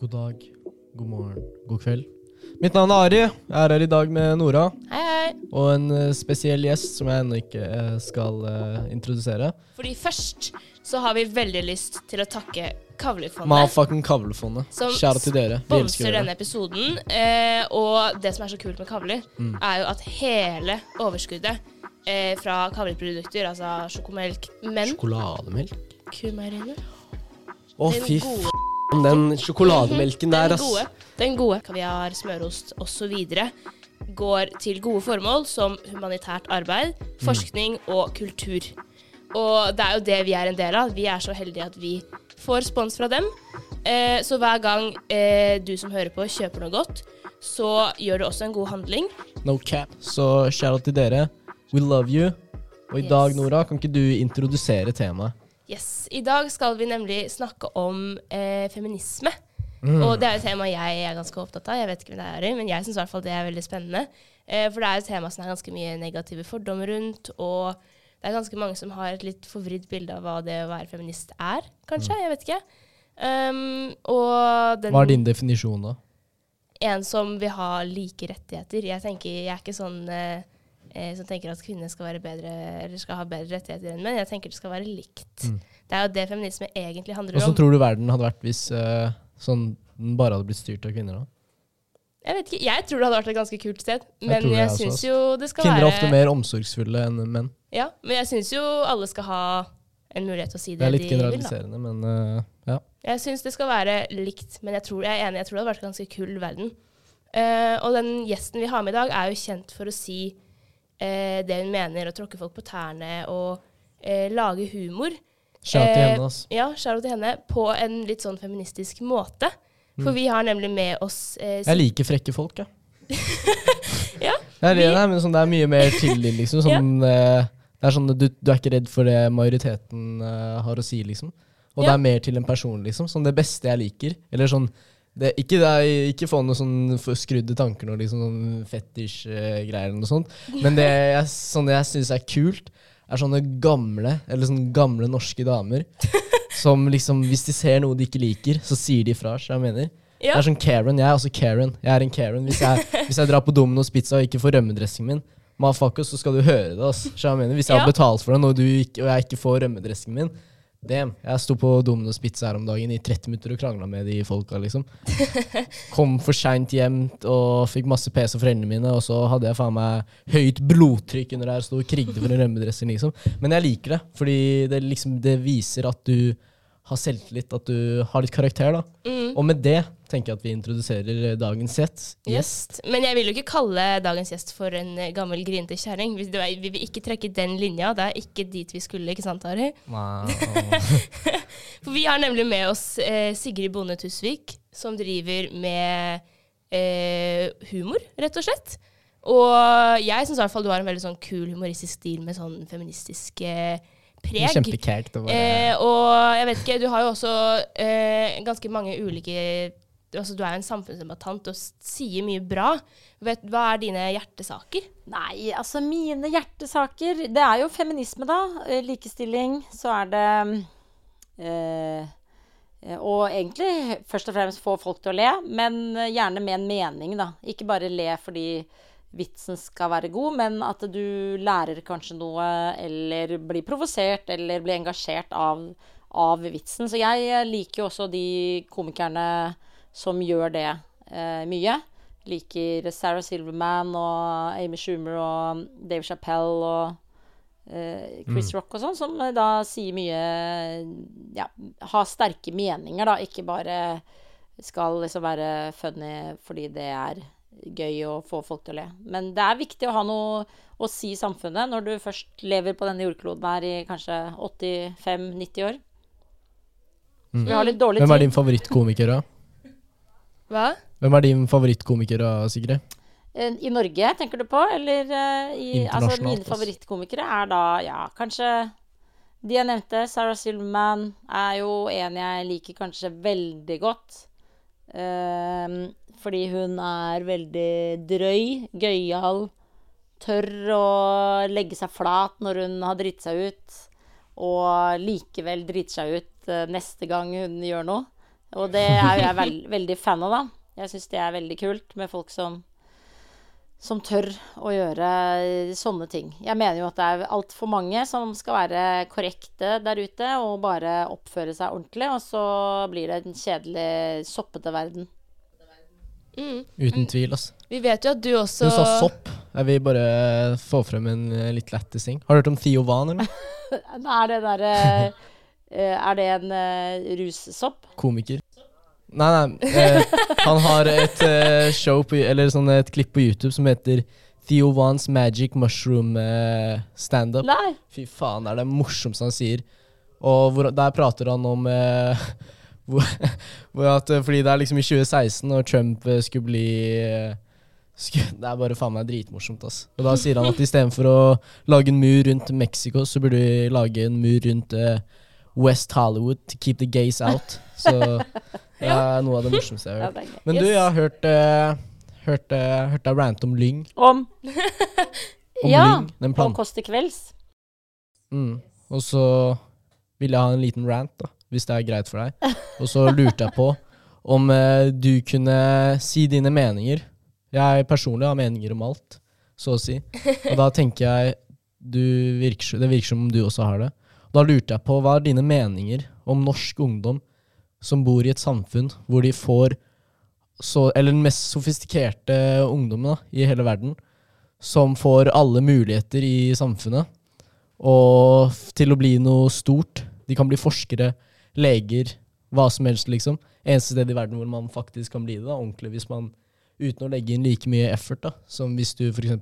God dag, god morgen, god kveld. Mitt navn er Ari. Jeg er her i dag med Nora Hei, hei. og en eh, spesiell gjest som jeg ennå ikke eh, skal eh, introdusere. Fordi først så har vi veldig lyst til å takke Kavlefondet, Motherfucking Kavlefondet. Som Kjære til dere. Vi elsker sponser dere. denne episoden. Eh, og det som er så kult med kavler, Mm. er jo at hele overskuddet eh, fra kavleprodukter, altså sjokomelk, men Sjokolademelk? Kumeieriene Å, Den fy gode. faen, den sjokolademelken der, Den ass. gode, den gode kaviar, smørost osv. går til gode formål som humanitært arbeid, Mm. forskning og kultur. Og det er jo det vi er en del av. Vi er så heldige at vi får spons fra dem. Eh, så hver gang eh, du som hører på, kjøper noe godt, så gjør du også en god handling. No cap. Så kjære til dere. We love you. Og i Yes. dag, Nora, kan ikke du introdusere temaet? Yes. I dag skal vi nemlig snakke om eh, feminisme. Mm. Og det er et tema jeg er ganske opptatt av. Jeg vet ikke hvem det er men jeg syns i hvert fall det er veldig spennende. Eh, for det er et tema som er ganske mye negative fordommer rundt, og det er ganske mange som har et litt forvridd bilde av hva det å være feminist er, kanskje. Jeg vet ikke. Um, Hva er din definisjon, da? en som vil ha like rettigheter. Jeg tenker, jeg er ikke sånn eh, eh, som tenker at kvinner skal være bedre eller skal ha bedre rettigheter enn menn. Jeg tenker det skal være likt. Mm. Det er jo det feminisme egentlig handler om. tror du verden hadde vært hvis eh, sånn, den bare hadde blitt styrt av kvinner? da? Jeg vet ikke, jeg tror det hadde vært et ganske kult sted, men jeg, jeg, synes syns jo det skal Kvinner er ofte mer omsorgsfulle enn menn. Ja, men jeg syns jo alle skal ha en mulighet til å si Det det, er litt de vil. generaliserende, men uh, ja. Jeg syns det skal være likt, men jeg, tror, jeg er enig, jeg tror det hadde vært en ganske kul verden. Uh, og den gjesten vi har med i dag, er jo kjent for å si eh, det hun mener, og tråkke folk på tærne og eh, lage humor. Shout til Eh, henne, ass. Ja, shout til henne, på en litt sånn feministisk måte. For Mm. vi har nemlig med oss eh, Jeg liker frekke folk, jeg. Ja, Det er, det, der, men sånn, det er mye mer til liksom. Sånn, eh, det er sånn, du, du er ikke redd for det majoriteten eh, har å si, liksom. Og det er mer til en person, liksom. Sånn det beste jeg liker. Eller sånn det, ikke, det er, ikke få noen sånn skrudde tanker og liksom sånn fetisj-greier eller noe sånt. Men det jeg, sånn jeg syns er kult, er sånne gamle, eller sånne gamle norske damer. som liksom, hvis de ser noe de ikke liker, så sier de ifra. Så jeg mener. Ja. Det er sånn Karen. Jeg er også Karen. Jeg er en Karen. Hvis jeg, hvis jeg drar på Domino's Pizza og ikke får rømmedressingen min, motherfucker, så skal du høre det. Altså. Så jeg mener, Hvis jeg Ja. har betalt for det, og, du ikke, og jeg ikke får rømmedressingen min Damn. Jeg sto på Domino's Pizza her om dagen i 30 minutter og krangla med de folka, liksom. Kom for seint hjem og fikk masse PC av foreldrene mine, og så hadde jeg faen meg høyt blodtrykk under der og sto og krigde for en rømmedresser, liksom. Men jeg liker det, fordi det, liksom, det viser at du har selvtillit, at du har litt karakter, da. Mm. Og med det tenker jeg at vi introduserer dagens gjest. Yes. Men jeg vil jo ikke kalle dagens gjest for en eh, gammel grinete kjerring. Vi, vi vil ikke trekke den linja. Det er ikke dit vi skulle, ikke sant, Ari? Wow. For vi har nemlig med oss eh, Sigrid Bonde Tusvik, som driver med eh, humor, rett og slett. Og jeg syns i hvert fall du har en veldig sånn kul humoristisk stil med sånn feministiske eh, preg. Kjempekækt å være Eh, og jeg vet ikke, du har jo også eh, ganske mange ulike Altså, du er jo en samfunnsdebattant og sier mye bra. Vet, hva er dine hjertesaker? Nei, altså mine hjertesaker Det er jo feminisme, da. Eh, Likestilling. Så er det eh, eh, Og egentlig først og fremst få folk til å le, men eh, gjerne med en mening, da. Ikke bare le fordi vitsen skal være god, men at du lærer kanskje noe, eller blir provosert, eller blir engasjert av, av vitsen. Så jeg eh, liker jo også de komikerne som gjør det eh, mye liker Sarah Silverman og Amy Schumer og Dave Chappelle og eh, Chris Rock og sånn, som eh, da sier mye Ja, har sterke meninger, da. Ikke bare skal liksom være funny fordi det er gøy å få folk til å le. Men det er viktig å ha noe å si i samfunnet når du først lever på denne jordkloden her i kanskje 85-90 år. Så vi har litt dårlig tid. Hvem er din favorittkomiker, da? Hva? Hvem er din favorittkomiker, da, Sigrid? Eh, I Norge, tenker du på? Eller eh, i Altså, mine favorittkomikere er da, ja, kanskje De jeg nevnte, Sarah Silverman, er jo en jeg liker kanskje veldig godt. Ehm, fordi hun er veldig drøy, gøyal, tør å legge seg flat når hun har dritt seg ut, og likevel driter seg ut eh, neste gang hun gjør noe. Og det er jo jeg veld, veldig fan av, da. Jeg syns det er veldig kult med folk som som tør å gjøre sånne ting. Jeg mener jo at det er altfor mange som skal være korrekte der ute og bare oppføre seg ordentlig, og så blir det en kjedelig, soppete verden. Mm. Uten tvil, altså. Vi vet jo at du også Du sa sopp. Jeg vil bare få frem en eh, litt lættis ting. Har du hørt om Theo Van, eller? er det derre Er det en uh, russopp? Komiker. Nei, nei. Eh, han har et uh, show på, Eller sånn et klipp på YouTube som heter Theo Wans Magic Mushroom eh, Standup. Fy faen, det er det morsomste han sier. Og hvor, der prater han om eh, at, eh, Fordi det er liksom i 2016, og Trump eh, skulle bli eh, Det er bare faen meg dritmorsomt, ass. Og da sier han at istedenfor å lage en mur rundt Mexico, så burde vi lage en mur rundt uh, West Hollywood to keep the gays out. Så det er noe av det morsomste jeg har hørt. Men du, jeg har hørt uh, Hørt, uh, hørt deg rante om lyng. Om Om Ja, lyng, den på planten. Kåss til kvelds. Mm. Og så ville jeg ha en liten rant, da, hvis det er greit for deg. Og så lurte jeg på om eh, du kunne si dine meninger. Jeg personlig har meninger om alt, så å si. Og da tenker jeg virker, Det virker som om du også har det. Da lurte jeg på hva er dine meninger om norsk ungdom som bor i et samfunn hvor de får så, Eller den mest sofistikerte ungdommen da, i hele verden, som får alle muligheter i samfunnet og til å bli noe stort. De kan bli forskere, leger, hva som helst, liksom. Eneste sted i verden hvor man faktisk kan bli det, da, ordentlig, hvis man uten å legge inn like mye effort, da, som hvis du f.eks.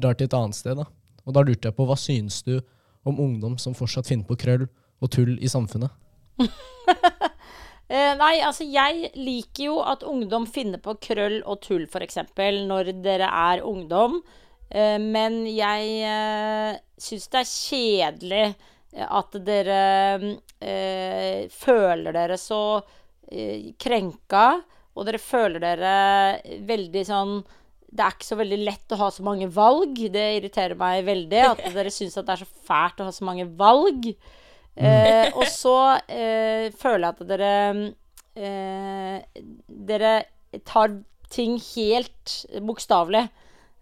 drar til et annet sted. Da. Og da lurte jeg på, hva synes du om ungdom som fortsatt finner på krøll og tull i samfunnet? Eh, nei, altså jeg liker jo at ungdom finner på krøll og tull, f.eks. når dere er ungdom. Eh, men jeg eh, syns det er kjedelig at dere eh, føler dere så eh, krenka, og dere føler dere veldig sånn det er ikke så veldig lett å ha så mange valg. Det irriterer meg veldig at dere syns at det er så fælt å ha så mange valg. Eh, og så eh, føler jeg at dere eh, Dere tar ting helt bokstavelig.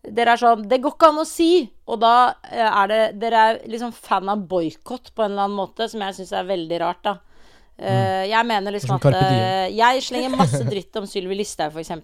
Dere er sånn Det går ikke an å si! Og da eh, er det Dere er liksom fan av boikott på en eller annen måte, som jeg syns er veldig rart, da. Eh, jeg mener liksom at eh, Jeg slenger masse dritt om Sylvi Listhaug, f.eks.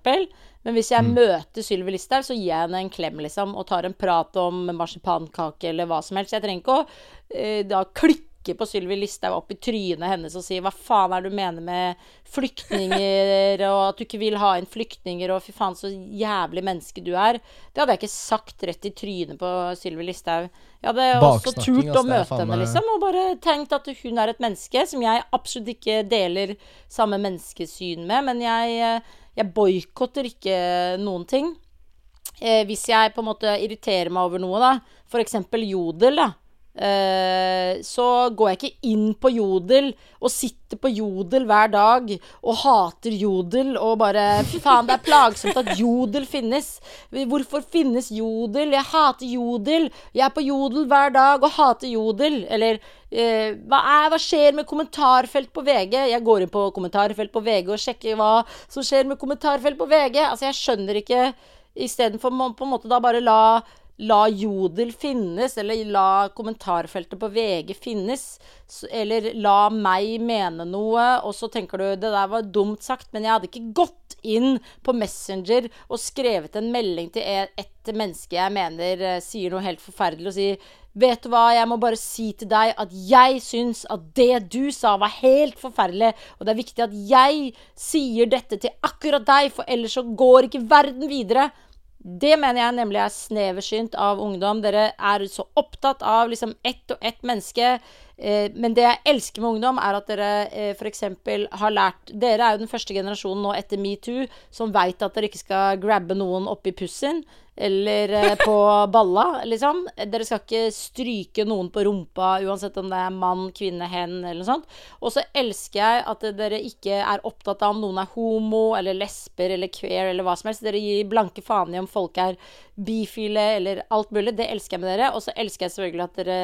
Men hvis jeg møter Sylvi Listhaug, så gir jeg henne en klem, liksom, og tar en prat om marsipankake eller hva som helst. Jeg trenger ikke å da klikke på Sylvi Listhaug opp i trynet hennes og si hva faen er det du mener med flyktninger, og at du ikke vil ha inn flyktninger, og fy faen så jævlig menneske du er. Det hadde jeg ikke sagt rett i trynet på Sylvi Listhaug. Jeg hadde også turt å er møte faen henne, liksom, og bare tenkt at hun er et menneske som jeg absolutt ikke deler samme menneskesyn med, men jeg, jeg boikotter ikke noen ting. Eh, hvis jeg på en måte irriterer meg over noe, da, f.eks. jodel, da, så går jeg ikke inn på jodel og sitter på jodel hver dag og hater jodel og bare Fy faen, det er plagsomt at jodel finnes. Hvorfor finnes jodel? Jeg hater jodel. Jeg er på jodel hver dag og hater jodel. Eller eh, hva, er, hva skjer med kommentarfelt på VG? Jeg går inn på kommentarfelt på VG og sjekker hva som skjer med kommentarfelt på VG. Altså, jeg skjønner ikke Istedenfor på en måte da bare la La Jodel finnes, eller la kommentarfeltet på VG finnes. Eller la meg mene noe, og så tenker du det der var dumt sagt, men jeg hadde ikke gått inn på Messenger og skrevet en melding til et menneske jeg mener eh, sier noe helt forferdelig, og si Vet du hva, jeg må bare si til deg at jeg syns at det du sa var helt forferdelig, og det er viktig at jeg sier dette til akkurat deg, for ellers så går ikke verden videre. Det mener jeg nemlig er sneversynt av ungdom. Dere er så opptatt av liksom ett og ett menneske. Eh, men det jeg elsker med ungdom, er at dere eh, f.eks. har lært Dere er jo den første generasjonen nå etter metoo som veit at dere ikke skal grabbe noen oppi pussen eller eh, på balla, liksom. Dere skal ikke stryke noen på rumpa, uansett om det er mann, kvinne, hen eller noe sånt. Og så elsker jeg at dere ikke er opptatt av om noen er homo eller lesber eller queer eller hva som helst. Dere gir blanke faen i om folk er bifile eller alt mulig. Det elsker jeg med dere. Og så elsker jeg selvfølgelig at dere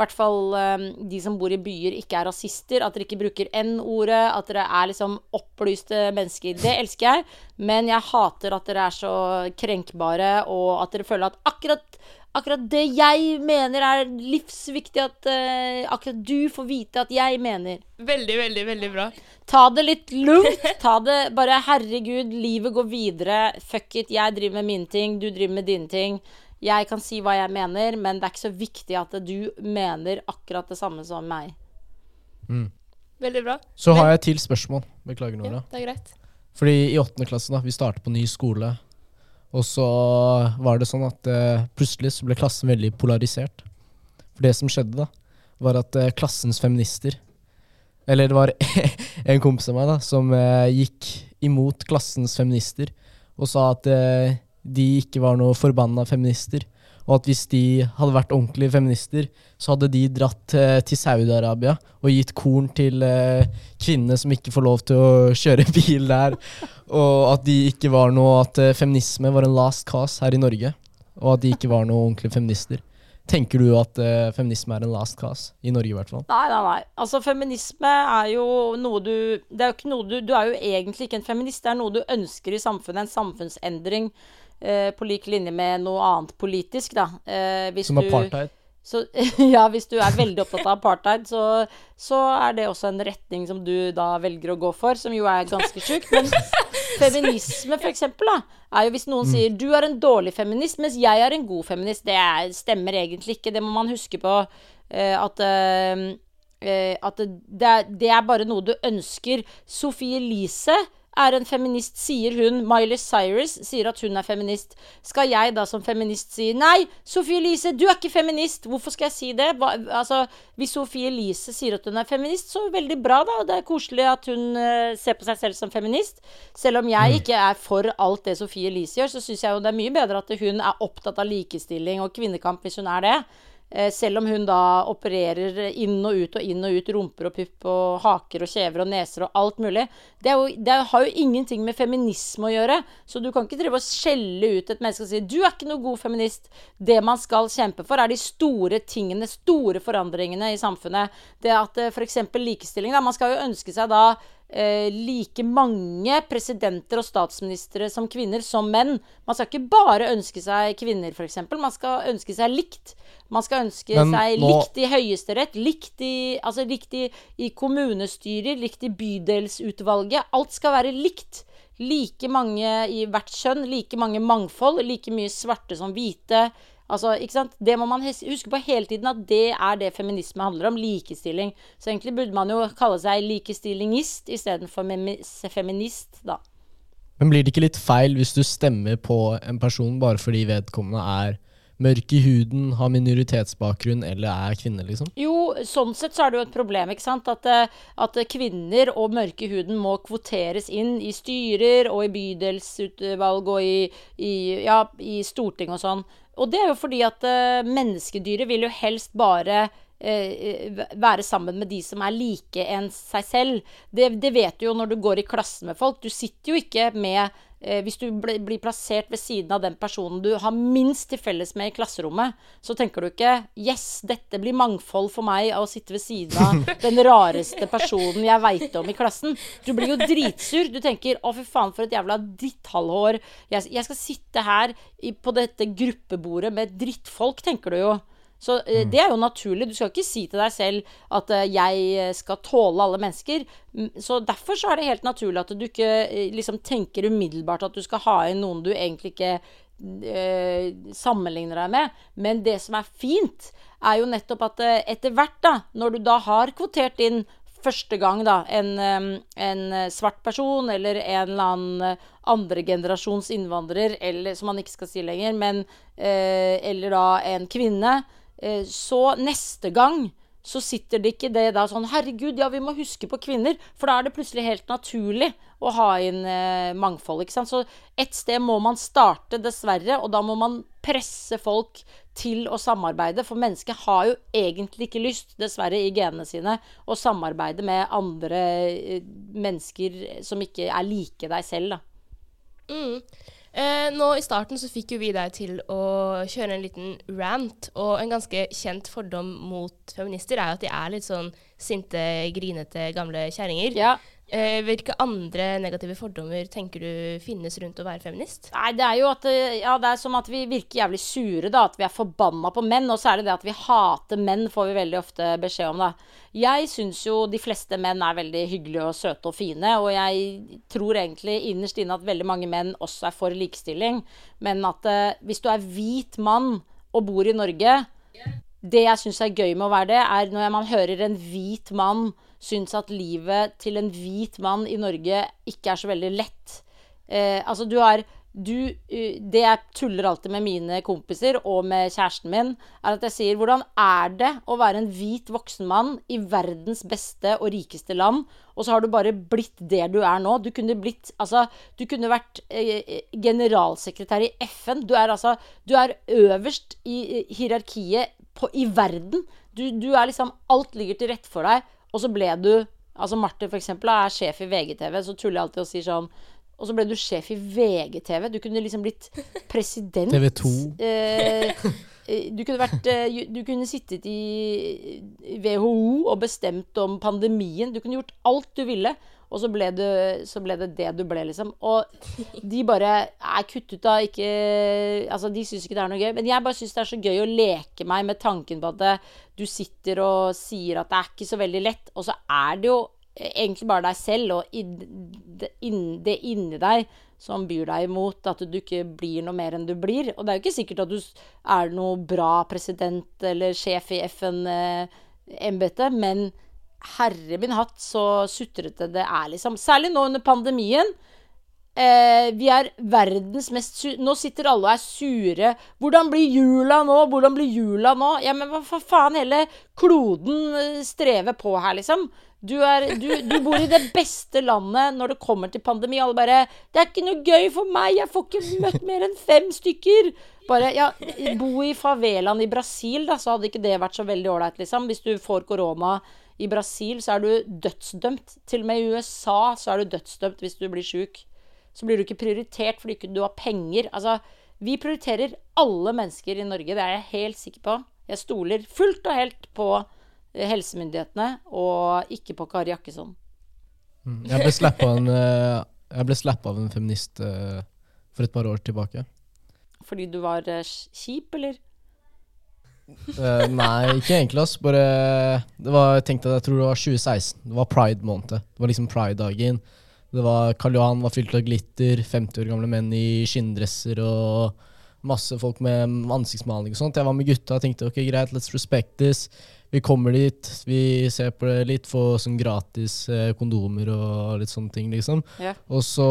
hvert fall eh, de som bor i byer, ikke er rasister. At dere ikke bruker N-ordet. At dere er liksom opplyste mennesker. Det elsker jeg. Men jeg hater at dere er så krenkbare, og at dere føler at akkurat, akkurat det jeg mener, er livsviktig. At uh, akkurat du får vite at jeg mener. Veldig, veldig, veldig bra. Ta det litt lugnt. Ta det bare Herregud, livet går videre. Fuck it. Jeg driver med mine ting, du driver med dine ting. Jeg kan si hva jeg mener, men det er ikke så viktig at du mener akkurat det samme som meg. Veldig bra. Så har jeg et til spørsmål. Beklager, Ja, det er greit. Fordi i åttende klasse, da, vi startet på ny skole, og så var det sånn at uh, plutselig så ble klassen veldig polarisert. For det som skjedde da, var at uh, klassens feminister Eller det var en kompis av meg da, som uh, gikk imot klassens feminister og sa at de ikke var noe forbanna feminister. Og at hvis de hadde vært ordentlige feminister, så hadde de dratt eh, til Saudi-Arabia og gitt korn til eh, kvinnene som ikke får lov til å kjøre bil der. Og at de ikke var noe At eh, feminisme var en last cause her i Norge. Og at de ikke var noe ordentlige feminister. Tenker du at eh, feminisme er en last cause? I Norge, i hvert fall. Nei, nei, nei. Altså, feminisme er jo noe du Det er jo ikke noe du Du er jo egentlig ikke en feminist. Det er noe du ønsker i samfunnet. En samfunnsendring på lik linje med noe annet politisk, da. Eh, hvis Som du- apartheid. Så, ja, hvis du er veldig opptatt av apartheid, så, så er det også en retning som du da velger å gå for, som jo er ganske sjukt. Men feminisme, for eksempel, da, er jo hvis noen sier du er en dårlig feminist, mens jeg er en god feminist. Det er, stemmer egentlig ikke. Det må man huske på eh, at eh, eh, at det, det, er, det er bare noe du ønsker. Sophie Elise er en feminist, sier hun. Miley Cyrus sier at hun er feminist. Skal jeg da som feminist si nei, Sophie Elise, du er ikke feminist. Hvorfor skal jeg si det? Hva, altså, hvis Sophie Elise sier at hun er feminist, så veldig bra, da. Det er koselig at hun uh, ser på seg selv som feminist. Selv om jeg ikke er for alt det Sophie Elise gjør, så syns jeg jo det er mye bedre at hun er opptatt av likestilling og kvinnekamp, hvis hun er det. Eh, Selv om hun da opererer inn og ut og inn og ut rumper og pupp og haker og kjever og neser og alt mulig. Det, jo, det har jo ingenting med feminisme å gjøre. Så du kan ikke drive og skjelle ut et menneske og si 'du er ikke noe god feminist'. Det man skal kjempe for, er de store tingene, store forandringene i samfunnet. Det at eh, f.eks. likestilling da, Man skal jo ønske seg da like mange presidenter og statsministre som kvinner som menn. Man skal ikke bare ønske seg kvinner, f.eks. Man skal ønske seg likt. Man skal ønske Men seg nå- likt i Høyesterett, likt i, altså likt i, i kommunestyrer, likt i bydelsutvalget. Alt skal være likt. Like mange i hvert kjønn, like mange mangfold, like mye svarte som hvite. Altså, ikke sant? Det må man huske på hele tiden, at det er det feminisme handler om. Likestilling. Så egentlig burde man jo kalle seg likestillingist istedenfor feminist, da. Men blir det ikke litt feil hvis du stemmer på en person bare fordi vedkommende er mørk i huden, har minoritetsbakgrunn eller er kvinne, liksom? Jo, sånn sett så er det jo et problem, ikke sant. At, eh, at kvinner og mørke i huden må kvoteres inn i styrer og i bydelsutvalg og i, i, ja, i storting og sånn. Og det er jo fordi at uh, menneskedyret vil jo helst bare eh, være sammen med de som er like enn seg selv. Det, det vet du jo når du går i klassen med folk. Du sitter jo ikke med Hvis du blir, plassert ved siden av den personen du har minst til felles med i klasserommet, så tenker du ikke 'yes, dette blir mangfold for meg å sitte ved siden av den rareste personen jeg veit om i klassen'. Du blir jo dritsur. Du tenker 'å, fy faen, for et jævla dritthalvår'. Jeg, jeg skal sitte her på dette gruppebordet med drittfolk', tenker du jo. Så mm. det er jo naturlig. Du skal ikke si til deg selv at eh, jeg skal tåle alle mennesker. Så derfor så er det helt naturlig at du ikke eh, liksom tenker umiddelbart at du skal ha inn noen du egentlig ikke eh, sammenligner deg med. Men det som er fint, er jo nettopp at eh, etter hvert, da, når du da har kvotert inn første gang da, en, eh, en eh, svart person eller en eller annen eh, andregenerasjons innvandrer, eller som man ikke skal si lenger, men eh, eller da en kvinne, eh, så neste gang så sitter det ikke det da sånn Herregud, ja, vi må huske på kvinner. For da er det plutselig helt naturlig å ha inn eh, mangfold. ikke sant? Så et sted må man starte, dessverre, og da må man presse folk til å samarbeide. For mennesket har jo egentlig ikke lyst, dessverre i genene sine, å samarbeide med andre eh, mennesker som ikke er like deg selv, da. Mm. Eh, nå I starten så fikk jo vi deg til å kjøre en liten rant, og en ganske kjent fordom mot feminister er jo at de er litt sånn sinte, grinete, gamle kjerringer. Ja. Eh, hvilke andre negative fordommer tenker du finnes rundt å være feminist? Nei, det er jo at eh, Ja, det er som at vi virker jævlig sure, da. At vi er forbanna på menn. Og så er det det at vi hater menn, får vi veldig ofte beskjed om, da. Jeg syns jo de fleste menn er veldig hyggelige og søte og fine. Og jeg tror egentlig innerst inne at veldig mange menn også er for likestilling. Men at eh, hvis du er hvit mann og bor i Norge Det jeg syns er gøy med å være det, er når man hører en hvit mann syns at livet til en hvit mann i Norge ikke er så veldig lett. Eh, altså, du har du, uh, det jeg tuller alltid med mine kompiser og med kjæresten min, er at jeg sier hvordan er det å være en hvit voksen mann i verdens beste og rikeste land, og så har du bare blitt det du er nå? Du kunne blitt Altså, du kunne vært eh, generalsekretær i FN. Du er altså Du er øverst i hierarkiet på, i verden. Du, du er liksom Alt ligger til rette for deg. Og så ble du Altså Martin for eksempel, er sjef i VGTV, så tuller jeg alltid og sier sånn Og så ble du sjef i VGTV. Du kunne liksom blitt president. TV 2. Eh, du kunne vært eh, Du kunne sittet i WHO og bestemt om pandemien. Du kunne gjort alt du ville. Og så ble, du, så ble, det det du ble, liksom. Og de bare er kuttet ut av ikke Altså, de syns ikke det er noe gøy. Men jeg bare syns det er så gøy å leke meg med tanken på at du sitter og sier at det er ikke så veldig lett, og så er det jo egentlig bare deg selv og det inni deg som byr deg imot at du ikke blir noe mer enn du blir. Og det er jo ikke sikkert at du er noe bra president eller sjef i FN-embetet, eh, men herre min hatt, så sutrete det er, liksom. Særlig nå under pandemien. Eh, vi er verdens mest su Nå sitter alle og er sure. Hvordan blir jula nå? Hvordan blir jula nå? Ja, men hva for faen? Hele kloden eh, strever på her, liksom. Du, er, du, du, bor i det beste landet når det kommer til pandemi. Alle bare 'Det er ikke noe gøy for meg. Jeg får ikke møtt mer enn fem stykker.' Bare, ja, Bo i favelaen i Brasil, da, så hadde ikke det vært så veldig ålreit, liksom. Hvis du får korona i Brasil så er du dødsdømt. Til og med i USA så er du dødsdømt hvis du blir sjuk. Så blir du ikke prioritert fordi du ikke har penger. Altså, vi prioriterer alle mennesker i Norge, det er jeg helt sikker på. Jeg stoler fullt og helt på eh, helsemyndighetene, og ikke på Kari Jakkesson. Mm, jeg ble slappa av, eh, av, en feminist uh, for et par år tilbake. Fordi du var kjip, eller? Uh, nei, ikke egentlig. ass Bare det var, Jeg tenkte jeg tror det var 2016. Det var pride-måned. Det var liksom pride-dagen. Det var Karl Johan var fylt av glitter. 50 år gamle menn i skinndresser og masse folk med ansiktsmaling og sånt. Jeg var med gutta og tenkte ok, greit, let's respect this. Vi kommer dit, vi ser på det litt, får sånn gratis eh, kondomer og litt sånne ting, liksom. Yeah. Og så,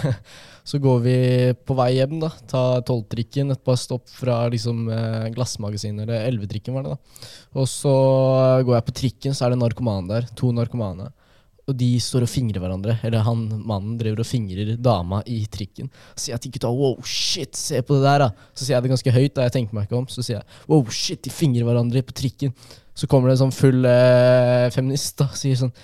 så går vi på vei hjem, da. Tar tolvtrikken, et par stopp fra liksom eh, Glassmagasinet, eller elvetrikken var det, da. Og så går jeg på trikken, så er det narkoman der. To narkomane og de står og fingrer hverandre. Eller han mannen driver og fingrer dama i trikken. Så sier jeg til gutta wow, shit, se på det der, da. Så sier jeg det ganske høyt, da jeg tenker meg ikke om. Så sier jeg wow, shit, de fingrer hverandre på trikken. Så kommer det en sånn full eh, feminist og sier sånn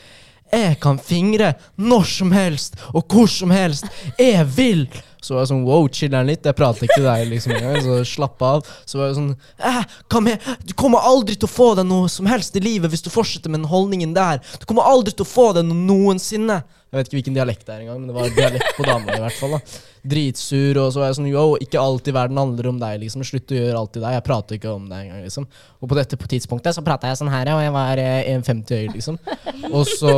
jeg kan fingre når som helst og hvor som helst. Jeg vil! Så var jeg sånn wow, chiller'n litt. Jeg prater ikke til deg, liksom. Så slapp av. Så var jeg sånn eh, Kom her! Du kommer aldri til å få deg noe som helst i livet hvis du fortsetter med den holdningen der. Du kommer aldri til å få deg noe noensinne. Jeg vet ikke hvilken dialekt det er engang, men det var dialekt på dama i hvert fall. da Dritsur, og så var jeg sånn yo, ikke alt i verden handler om deg, liksom. Slutt å gjøre alt i deg. Jeg prater ikke om deg engang, liksom. Og på dette tidspunktet så prata jeg sånn her, og jeg var 1,50 eh, høy, liksom. Og så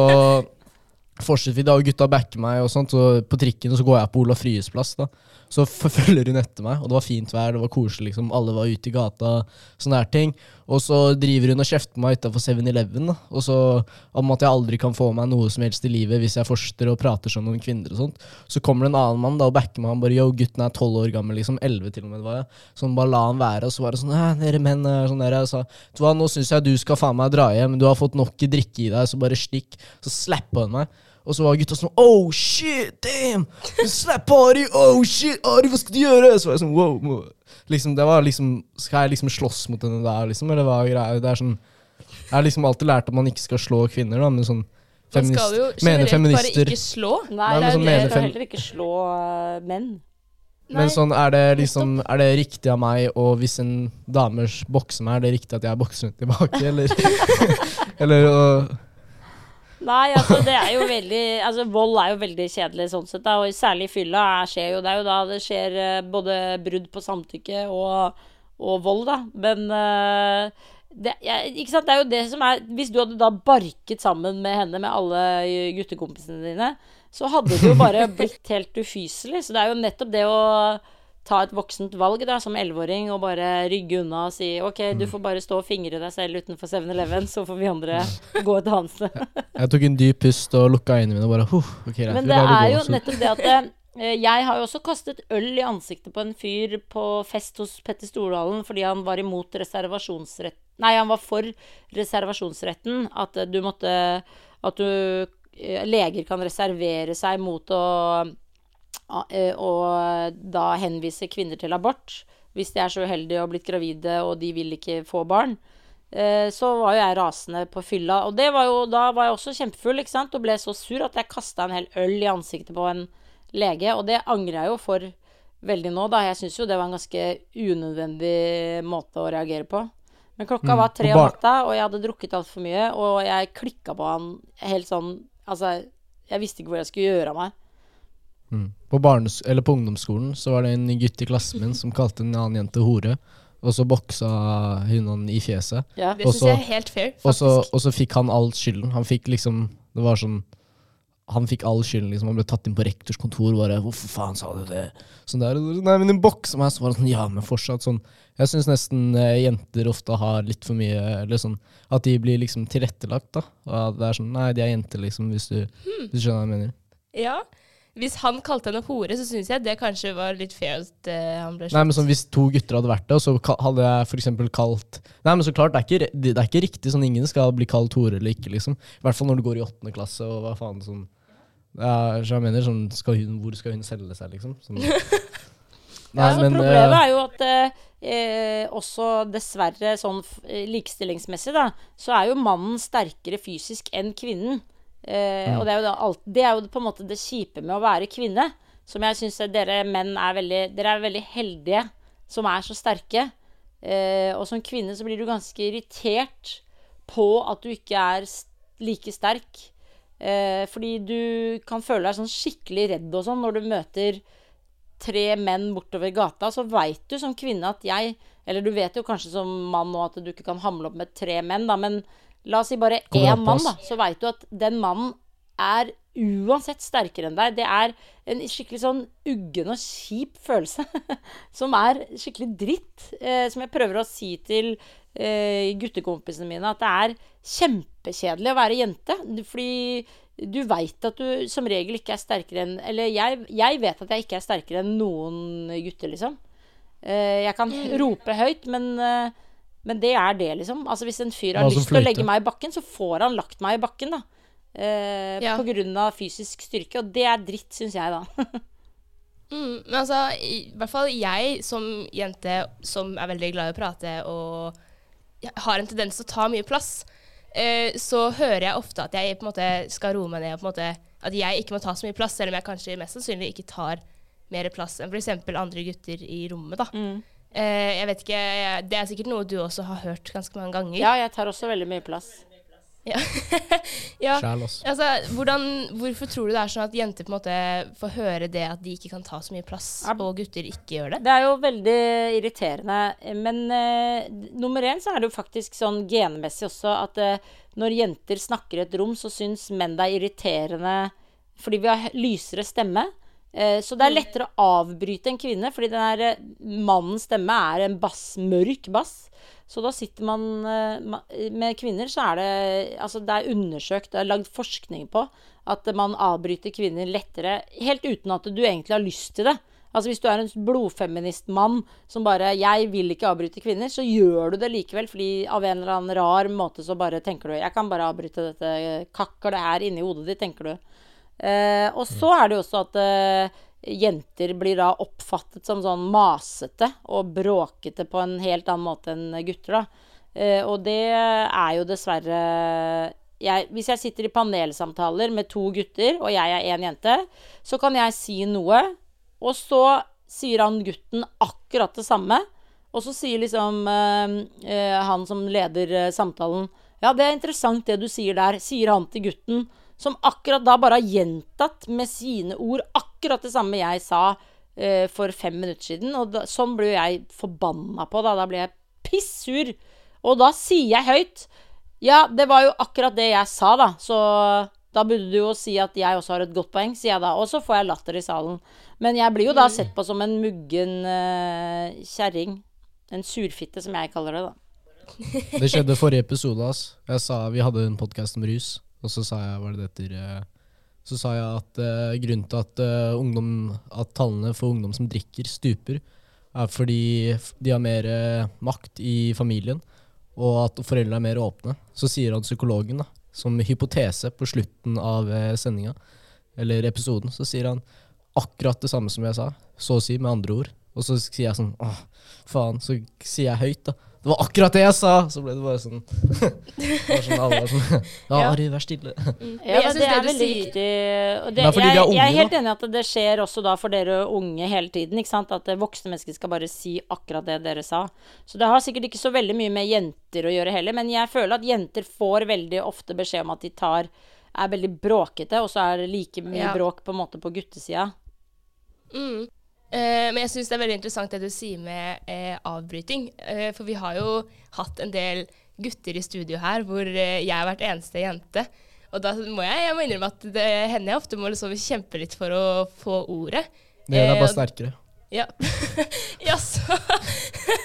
fortsetter vi da, og gutta backer meg, og sånt, og på trikken, og så går jeg på Olaf Ryes plass. da Så følger hun etter meg, og det var fint vær, det var koselig, liksom. Alle var ute i gata, sånne her ting. Og så driver hun og kjefter meg utafor 7-Eleven, og så om at jeg aldri kan få meg noe som helst i livet hvis jeg fortsetter og prater som noen kvinner og sånt. Så kommer det en annen mann da og backer meg, han bare yo, gutten er 12 år gammel, liksom. 11 til og med, var jeg. Så han bare la han være, og så var det sånn, dere menn sånn der. Jeg sa, du nå syns jeg du skal faen meg dra hjem, du har fått nok drikke i deg, så bare stikk. Så slappa han meg. Og så var gutta sånn Oh shit, damn! Slap Ari! Oh shit, Ari, hva skal du gjøre? Så var jeg sånn wow. Liksom, det var liksom Skal jeg liksom slåss mot henne der, liksom? Eller hva er greia? Det er sånn Jeg har liksom alltid lært at man ikke skal slå kvinner, da, men sånn feminist, Man skal jo generelt bare ikke slå. Nei, Nei men sånn, det skal heller ikke slå uh, menn. Men sånn, er det liksom Er det riktig av meg, og hvis en dame bokser meg, er det riktig at jeg bokser henne tilbake, eller? eller og, Nei, altså det er jo veldig Altså vold er jo veldig kjedelig sånn sett, da. Og særlig i fylla er, skjer jo Det er jo da det skjer eh, både brudd på samtykke og, og vold, da. Men uh, det, ja, ikke sant? det er jo det som er Hvis du hadde da barket sammen med henne med alle guttekompisene dine, så hadde det jo bare blitt helt ufyselig. Så det er jo nettopp det å ta et voksent valg da, som elleveåring og bare rygge unna og si OK, du får bare stå og fingre deg selv utenfor 7-Eleven, så får vi andre gå et annet sted. jeg tok en dyp pust og lukka øynene mine og bare huh, ok, greit, Men det er gå, jo nettopp det at det, jeg har jo også kastet øl i ansiktet på en fyr på fest hos Petter Stordalen fordi han var imot reservasjonsrett Nei, han var for reservasjonsretten. At eh, du måtte At du eh, Leger kan reservere seg mot å eh, å da henvise kvinner til abort hvis de er så uheldige og blitt gravide og de vil ikke få barn. Eh, Så var jo jeg rasende på fylla. Og det var jo, da var jeg også kjempefull ikke sant? og ble så sur at jeg kasta en hel øl i ansiktet på en lege. Og det angrer jeg jo for veldig nå, da. Jeg syns jo det var en ganske unødvendig måte å reagere på. Men klokka Mm, var tre og om natta, og jeg hadde drukket altfor mye. Og jeg klikka på han helt sånn Altså, jeg visste ikke hvor jeg skulle gjøre av meg. Mm. På, barnes eller på ungdomsskolen så var det en gutt i klassen min som kalte en annen jente hore. Og så boksa hun han i fjeset. Ja. Det Og syns jeg er helt fair, Og så, faktisk. og så fikk han all skylden. Han fikk liksom Det var sånn Han fikk all skylden. liksom Han ble tatt inn på rektors kontor bare 'Hvorfor faen sa du det?' Sånn der. Nei, men hun boksa meg. Så var det sånn Ja, men fortsatt sånn Jeg syns nesten eh, jenter ofte har litt for mye Eller sånn At de blir liksom tilrettelagt, da. Og det er sånn Nei, de er jenter, liksom, hvis du, Hmm. hvis du skjønner hva jeg mener. Ja. Hvis han kalte henne hore, så syns jeg det kanskje var litt fair at eh, han ble Nei, men sånn Hvis to gutter hadde vært det, og så ka- hadde jeg for eksempel kalt Nei, men så klart, det er ikke, re- det er ikke riktig sånn ingen skal bli kalt hore eller ikke, liksom. I hvert fall når du går i åttende klasse, og hva faen sånn Ja, så jeg mener sånn skal hun, Hvor skal hun selge seg, liksom? Sånn. Nei, Ja, men problemet eh, er jo at eh, eh, også dessverre sånn f- eh, likestillingsmessig, da, så er jo mannen sterkere fysisk enn kvinnen. Eh. Og det er, jo da alt, det er jo på en måte det kjipe med å være kvinne. Som jeg syns dere menn er veldig Dere er veldig heldige som er så sterke. Eh, og som kvinne så blir du ganske irritert på at du ikke er like sterk. Eh, fordi du kan føle deg sånn skikkelig redd og sånn når du møter tre menn bortover gata, så veit du som kvinne at jeg Eller du vet jo kanskje som mann nå at du ikke kan hamle opp med tre menn, da, men la oss si bare én mann, da. Så veit du at den mannen er uansett sterkere enn deg. Det er en skikkelig sånn uggen og kjip følelse. som er skikkelig dritt. Eh, som jeg prøver å si til eh, guttekompisene mine, at det er kjempekjedelig å være jente. Fordi du veit at du som regel ikke er sterkere enn Eller jeg, jeg vet at jeg ikke er sterkere enn noen gutter, liksom. Eh, jeg kan rope høyt, men, eh, men det er det, liksom. Altså Hvis en fyr har lyst til å legge meg i bakken, så får han lagt meg i bakken, da. Eh, Ja. På grunn av fysisk styrke. Og det er dritt, syns jeg, da. Mm, men altså, i hvert fall jeg som jente som er veldig glad i å prate og har en tendens til å ta mye plass, eh, så hører jeg ofte at jeg på en måte skal roe meg ned. og på en måte At jeg ikke må ta så mye plass, selv om jeg kanskje mest sannsynlig ikke tar mer plass enn f.eks. andre gutter i rommet. da. Mm. Eh, jeg vet ikke, Det er sikkert noe du også har hørt ganske mange ganger. Ja, jeg tar også veldig mye plass. Ja. ja. Altså. Altså, hvordan, hvorfor tror du det er sånn at jenter på en måte får høre det at de ikke kan ta så mye plass, Ja. og gutter ikke gjør det? Det er jo veldig irriterende. Men uh, nummer én så er det jo faktisk sånn genmessig også at uh, når jenter snakker i et rom, så syns menn det er irriterende fordi vi har lysere stemme. Eh, så det er lettere å avbryte en kvinne, fordi den eh, mannens stemme er en bass, mørk bass. Så da sitter man eh, Med kvinner så er det Altså, det er undersøkt, det er lagd forskning på at man avbryter kvinner lettere, helt uten at du egentlig har lyst til det. Altså Hvis du er en blodfeminist mann som bare 'Jeg vil ikke avbryte kvinner', så gjør du det likevel, fordi av en eller annen rar måte så bare tenker du 'Jeg kan bare avbryte dette kakkelet her inni hodet ditt', tenker du. Eh, og så er det jo også at eh, jenter blir da oppfattet som sånn masete og bråkete på en helt annen måte enn gutter, da. Eh, og det er jo dessverre jeg, Hvis jeg sitter i panelsamtaler med to gutter, og jeg er én jente, så kan jeg si noe, og så sier han gutten akkurat det samme. Og så sier liksom eh, eh, han som leder eh, samtalen Ja, det er interessant det du sier der, sier han til gutten, som akkurat da bare har gjentatt med sine ord akkurat det samme jeg sa eh, for fem minutter siden. Og da, sånn blir jeg forbanna på, da. Da blir jeg pissur. Og da sier jeg høyt Ja, det var jo akkurat det jeg sa, da. Så da burde du jo si at jeg også har et godt poeng, sier jeg da. Og så får jeg latter i salen. Men jeg blir jo da sett på som en muggen uh, kjerring. En surfitte, som jeg kaller det, da. Det skjedde forrige episode. ass. Jeg sa, Vi hadde en podkast om rus, og så sa jeg var det etter, eh, så sa jeg at uh, grunnen til at, uh, ungdom, at tallene for ungdom som drikker, stuper, er fordi de har mer uh, makt i familien, og at foreldrene er mer åpne. Så sier han psykologen, da, som hypotese på slutten av sendinga, eller episoden, så sier han akkurat det samme som jeg sa, så å si med andre ord. Og så sier jeg sånn åh, faen, så sier jeg høyt, da. Det var akkurat det jeg sa! Så ble det bare sånn Det var sånn alle var sånn Ja, Ja. Ari, vær stille. Ja, jeg men det det er du veldig sier- viktig. Og det, Det er fordi jeg, vi er unge, jeg er helt enig i at det skjer også da for dere unge hele tiden. ikke sant? At voksne mennesker skal bare si akkurat det dere sa. Så det har sikkert ikke så veldig mye med jenter å gjøre heller, men jeg føler at jenter får veldig ofte beskjed om at de tar er veldig bråkete, og så er det like mye Ja. bråk på en måte på guttesida. Mm. Eh, men jeg syns det er veldig interessant det du sier med eh, avbryting. Eh, for vi har jo hatt en del gutter i studio her hvor jeg har vært eneste jente. Og da må jeg, jeg må innrømme at det hender jeg ofte må liksom kjempe litt for å få ordet. Det gjør deg bare sterkere. Ja. Jaså.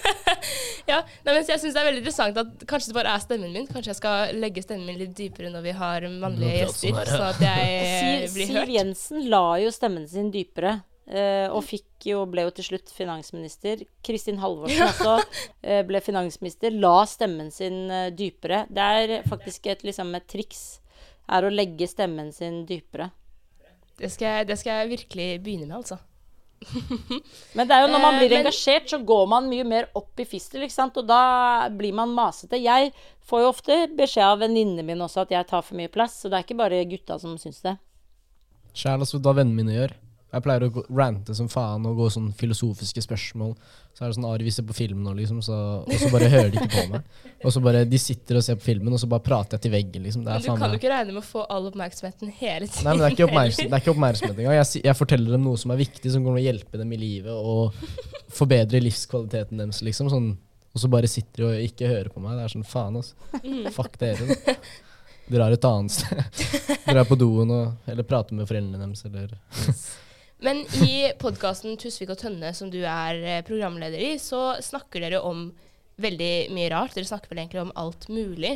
ja. Nei, men jeg syns det er veldig interessant at kanskje det bare er stemmen min. Kanskje jeg skal legge stemmen min litt dypere når vi har mannlige gjester, sånn at jeg Siv, hørt. Siv. Jensen la jo stemmen sin dypere. Eh, og fikk jo, ble jo til slutt finansminister. Kristin Halvorsen også uh, ble finansminister. La stemmen sin uh, dypere. Det er faktisk et, liksom, et triks. Er å legge stemmen sin dypere. Det skal, det skal jeg virkelig begynne med, altså. Men det er jo når man blir men- engasjert, så går man mye mer opp i fistel, ikke sant. Og da blir man masete. Jeg får jo ofte beskjed av venninnene mine også at jeg tar for mye plass. Så det er ikke bare gutta som syns det. Sjæl, altså, da vennene mine gjør. Jeg pleier å rante som faen og gå sånn filosofiske spørsmål. Så er det sånn Ari, vi ser på film nå, liksom, så, og så bare hører de ikke på meg. Og så bare, De sitter og ser på filmen, og så bare prater jeg til veggen, liksom. Det Men du kan jo ikke regne med å få all oppmerksomheten hele tiden. Nei, men det er ikke, oppmerksomhet, er ikke oppmerksomhet engang. Jeg, jeg forteller dem noe som er viktig, som kommer til å hjelpe dem i livet og forbedre livskvaliteten deres, liksom. Sånn, og så bare sitter de og ikke hører på meg. Det er sånn faen, altså. Fuck dere. Da. Drar et annet sted. Drar på doen og, eller prater med foreldrene deres, eller Men i podkasten Tusvik og Tønne, som du er eh, programleder i, så snakker dere om veldig mye rart. Dere snakker vel egentlig om alt mulig.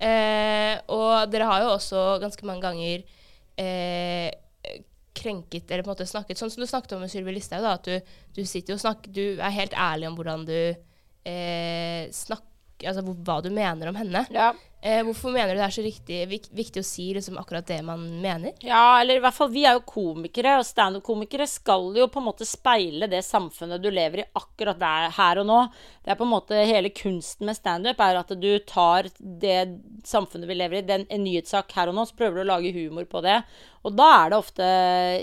Eh, og dere har jo også ganske mange ganger eh, krenket, eller på en måte snakket Sånn som du snakket om med Sylvi Listhaug, at du, du sitter og snakker Du er helt ærlig om hvordan du eh, snakker Altså hva du mener om henne. Ja. Eh, hvorfor mener du det er så riktig, vik, viktig å si liksom akkurat det man mener? Ja, eller i hvert fall vi er jo komikere, og standup-komikere skal jo på en måte speile det samfunnet du lever i akkurat der, her og nå. Det er på en måte hele kunsten med standup, er at du tar det samfunnet vi lever i, den, en nyhetssak her og nå, så prøver du å lage humor på det. Og da er det ofte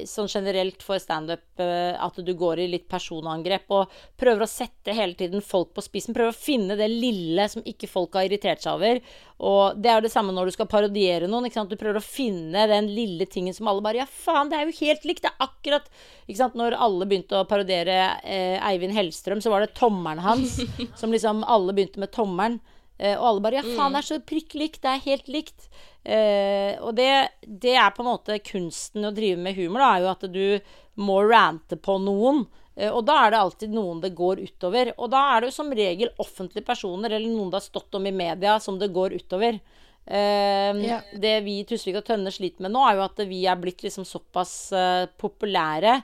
sånn generelt for standup eh, at du går i litt personangrep og prøver å sette hele tiden folk på spissen. Prøver å finne det lille som ikke folk har irritert seg over. Og det er jo det samme når du skal parodiere noen. ikke sant? Du prøver å finne den lille tingen som alle bare Ja, faen, det er jo helt likt! Det er akkurat ikke sant? Når alle begynte å parodiere eh, Eivind Hellstrøm, så var det tommelen hans som liksom Alle begynte med tommelen. Eh, og alle bare Ja, faen, det er så prikk likt! Det er helt likt! Uh, og det, det er på en måte kunsten å drive med humor, da, er jo at du må rante på noen. Uh, Og da er det alltid noen det går utover. Og da er det jo som regel offentlige personer eller noen det har stått om i media, som det går utover. Uh, Ja. Det vi i Tusvik og Tønne sliter med nå, er jo at vi er blitt liksom såpass populære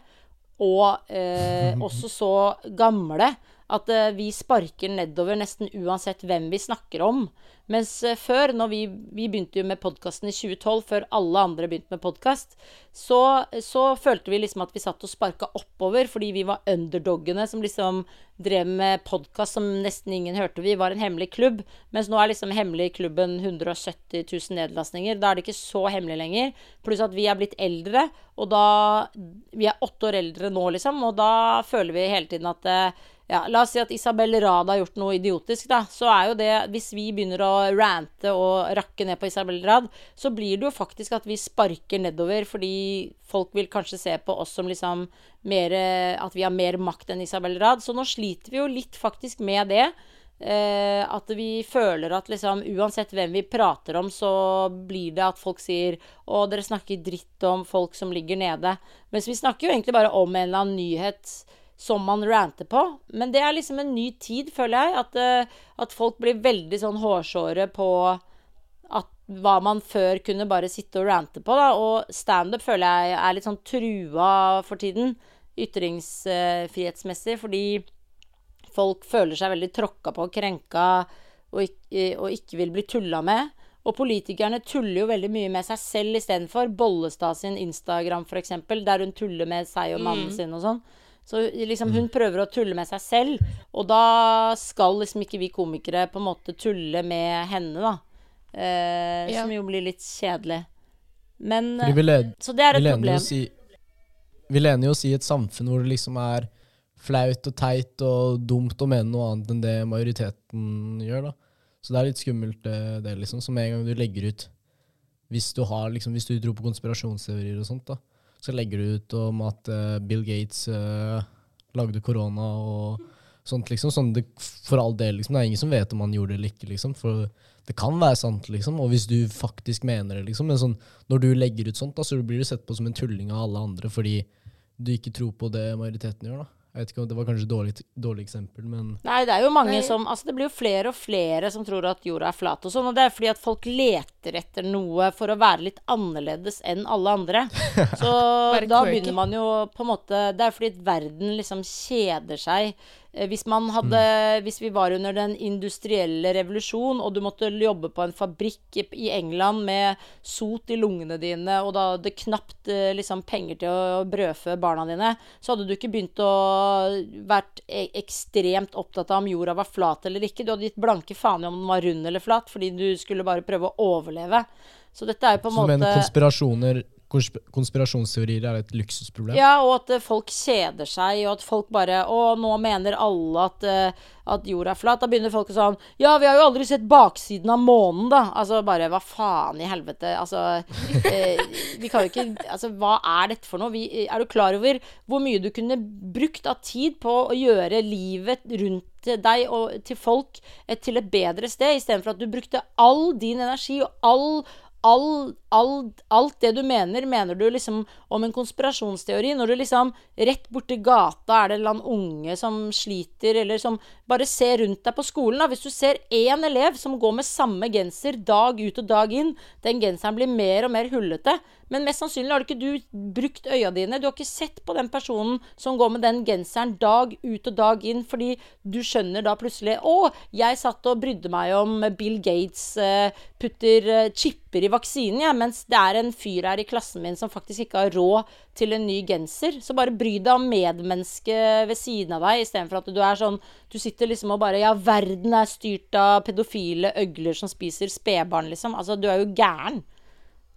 og eh, også så gamle at uh, vi sparker nedover nesten uansett hvem vi snakker om. Mens uh, før, når vi, vi begynte jo med podkasten i 2012, før alle andre begynte med podkast, så, så, følte vi liksom at vi satt og sparka oppover fordi vi var underdogene som liksom drev med podkast som nesten ingen hørte. Vi var en hemmelig klubb. Mens nå er liksom hemmelig klubben 170 000 nedlastninger. Da er det ikke så hemmelig lenger. Pluss at vi er blitt eldre, og da Vi er åtte år eldre nå, liksom, og da føler vi hele tiden at eh, ja, La oss si at Isabel Rad har gjort noe idiotisk, da. Så er jo det Hvis vi begynner å rante og rakke ned på Isabel Rad, så blir det jo faktisk at vi sparker nedover fordi folk vil kanskje se på oss som liksom mer At vi har mer makt enn Isabel Rad. Så nå sliter vi jo litt faktisk med det. Eh, at vi føler at liksom uansett hvem vi prater om, så blir det at folk sier Å, dere snakker dritt om folk som ligger nede. Mens vi snakker jo egentlig bare om en eller annen nyhet som man ranter på. Men det er liksom en ny tid, føler jeg. At, uh, at folk blir veldig sånn hårsåre på at, hva man før kunne bare sitte og rante på. Da. Og standup føler jeg er litt sånn trua for tiden, ytringsfrihetsmessig, fordi folk føler seg veldig tråkka på og krenka og ikke, og ikke vil bli tulla med. Og politikerne tuller jo veldig mye med seg selv istedenfor. Bollestad sin Instagram, f.eks., der hun tuller med seg og mannen mm. sin og sånn. Så liksom, hun prøver å tulle med seg selv, og da skal liksom ikke vi komikere på en måte tulle med henne, da. Eh, ja. Som jo blir litt kjedelig. Men led, Så det er et problem. Si, vi lener jo oss i et samfunn hvor det liksom er flaut og teit og dumt å mene noe annet enn det majoriteten gjør, da. Så det er litt skummelt, det, det liksom. Så med en gang du legger ut Hvis du har liksom, hvis du tror på konspirasjonsteorier og sånt, da, så legger du ut om at uh, Bill Gates uh, lagde korona og sånt, liksom. Sånn det, for all del, liksom. Det er ingen som vet om han gjorde det eller ikke, liksom. For det kan være sant, liksom. Og hvis du faktisk mener det, liksom. Men sånn, når du legger ut sånt, da, så blir du sett på som en tulling av alle andre fordi du ikke tror på det majoriteten gjør, da. Jeg vet ikke om Det var kanskje et dårlig, dårlig, eksempel, men Nei, det er jo mange Nei. som Altså, det blir jo flere og flere som tror at jorda er flat og sånn. Og det er fordi at folk leter etter noe for å være litt annerledes enn alle andre. Så da begynner man jo på en måte Det er fordi verden liksom kjeder seg hvis, hadde, mm. hvis, vi var under den industrielle revolusjon, og du måtte jobbe på en fabrikk i England med sot i lungene dine, og da det knapt eh, liksom, penger til å brødfø barna dine, så hadde du ikke begynt å vært e ekstremt opptatt av om jorda var flat eller ikke. Du hadde gitt blanke faen i om den var rund eller flat, fordi du skulle bare prøve å overleve. Så dette er jo på en måte Som en konspirasjoner konspirasjonsteorier er et luksusproblem. Ja, og at uh, folk kjeder seg, og at folk bare Å, nå mener alle at, uh, at jorda er flat. Da begynner folk å sånn Ja, vi har jo aldri sett baksiden av månen, da. Altså bare Hva faen i helvete? Altså eh, Vi kan jo ikke Altså, hva er dette for noe? Vi, er du klar over hvor mye du kunne brukt av tid på å gjøre livet rundt deg og til folk til et bedre sted, istedenfor at du brukte all din energi og all all, all, alt det du mener, mener du liksom om en konspirasjonsteori. Når du liksom rett borti gata er det en eller annen unge som sliter, eller som Bare se rundt deg på skolen, da. Hvis du ser én elev som går med samme genser dag ut og dag inn, den genseren blir mer og mer hullete. Men mest sannsynlig har du ikke du brukt øya dine. Du har ikke sett på den personen som går med den genseren dag ut og dag inn, fordi du skjønner da plutselig Å, jeg satt og brydde meg om Bill Gates uh, putter uh, chipper i vaksinen, ja, mens det er en fyr her i klassen min som faktisk ikke har råd til en ny genser. Så bare bry deg om medmennesket ved siden av deg, istedenfor at du er sånn Du sitter liksom og bare Ja, verden er styrt av pedofile øgler som spiser spedbarn, liksom. Altså, du er jo gæren.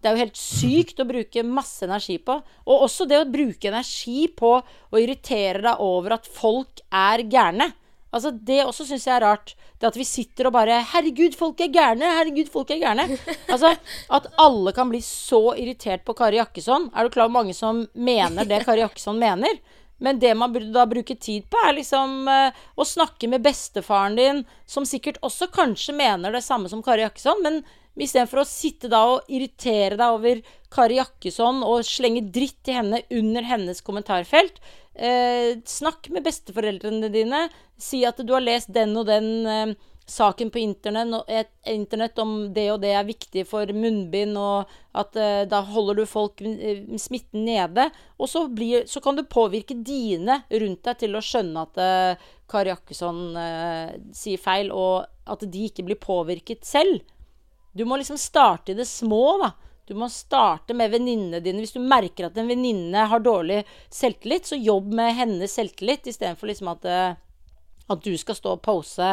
Det er jo helt sykt å bruke masse energi på. Og også det å bruke energi på å irritere deg over at folk er gærne. Altså, Det også syns jeg er rart. Det at vi sitter og bare 'Herregud, folk er gærne! Herregud, folk er gærne!' Altså, At alle kan bli så irritert på Kari Jakkesson. Er du klar over mange som mener det Kari Jakkesson mener? Men det man burde da bruke tid på, er liksom uh, å snakke med bestefaren din, som sikkert også kanskje mener det samme som Kari Jakkesson, men Istedenfor å sitte da og irritere deg over Kari Jakkesson og slenge dritt til henne under hennes kommentarfelt. Eh, snakk med besteforeldrene dine. Si at du har lest den og den eh, saken på internett, internett om det og det er viktig for munnbind, og at eh, da holder du folk eh, smitten nede. Og så, blir, så kan du påvirke dine rundt deg til å skjønne at eh, Kari Jakkesson eh, sier feil, og at de ikke blir påvirket selv. Du må liksom starte i det små, da. Du må starte med venninnene dine. Hvis du merker at en venninne har dårlig selvtillit, så jobb med hennes selvtillit istedenfor liksom at, eh, at du skal stå og pose